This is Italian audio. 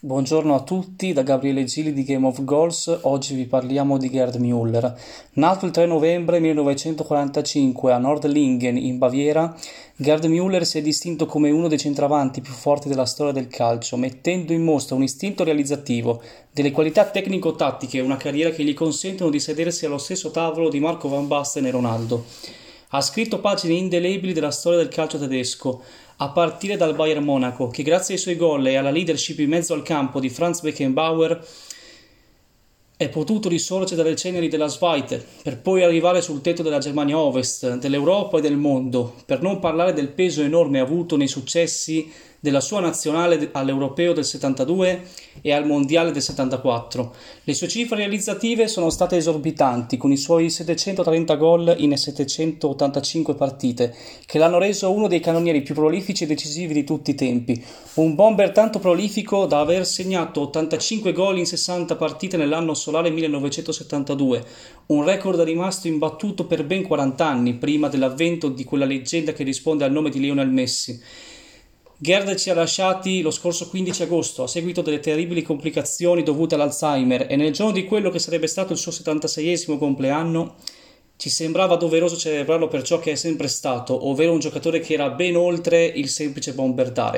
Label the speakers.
Speaker 1: Buongiorno a tutti da Gabriele Gili di Game of Goals. Oggi vi parliamo di Gerd Müller. Nato il 3 novembre 1945 a Nordlingen in Baviera, Gerd Müller si è distinto come uno dei centravanti più forti della storia del calcio, mettendo in mostra un istinto realizzativo, delle qualità tecnico-tattiche e una carriera che gli consentono di sedersi allo stesso tavolo di Marco Van Basten e Ronaldo. Ha scritto pagine indelebili della storia del calcio tedesco, a partire dal Bayern Monaco, che grazie ai suoi gol e alla leadership in mezzo al campo di Franz Beckenbauer è potuto risorgere dalle ceneri della Zweite, per poi arrivare sul tetto della Germania Ovest, dell'Europa e del mondo, per non parlare del peso enorme avuto nei successi della sua nazionale all'Europeo del 72 e al Mondiale del 74. Le sue cifre realizzative sono state esorbitanti, con i suoi 730 gol in 785 partite, che l'hanno reso uno dei cannonieri più prolifici e decisivi di tutti i tempi. Un bomber tanto prolifico da aver segnato 85 gol in 60 partite nell'anno solare 1972, un record rimasto imbattuto per ben 40 anni prima dell'avvento di quella leggenda che risponde al nome di Lionel Messi. Gerd ci ha lasciati lo scorso 15 agosto a seguito delle terribili complicazioni dovute all'Alzheimer e nel giorno di quello che sarebbe stato il suo 76esimo compleanno ci sembrava doveroso celebrarlo per ciò che è sempre stato, ovvero un giocatore che era ben oltre il semplice bomber d'area.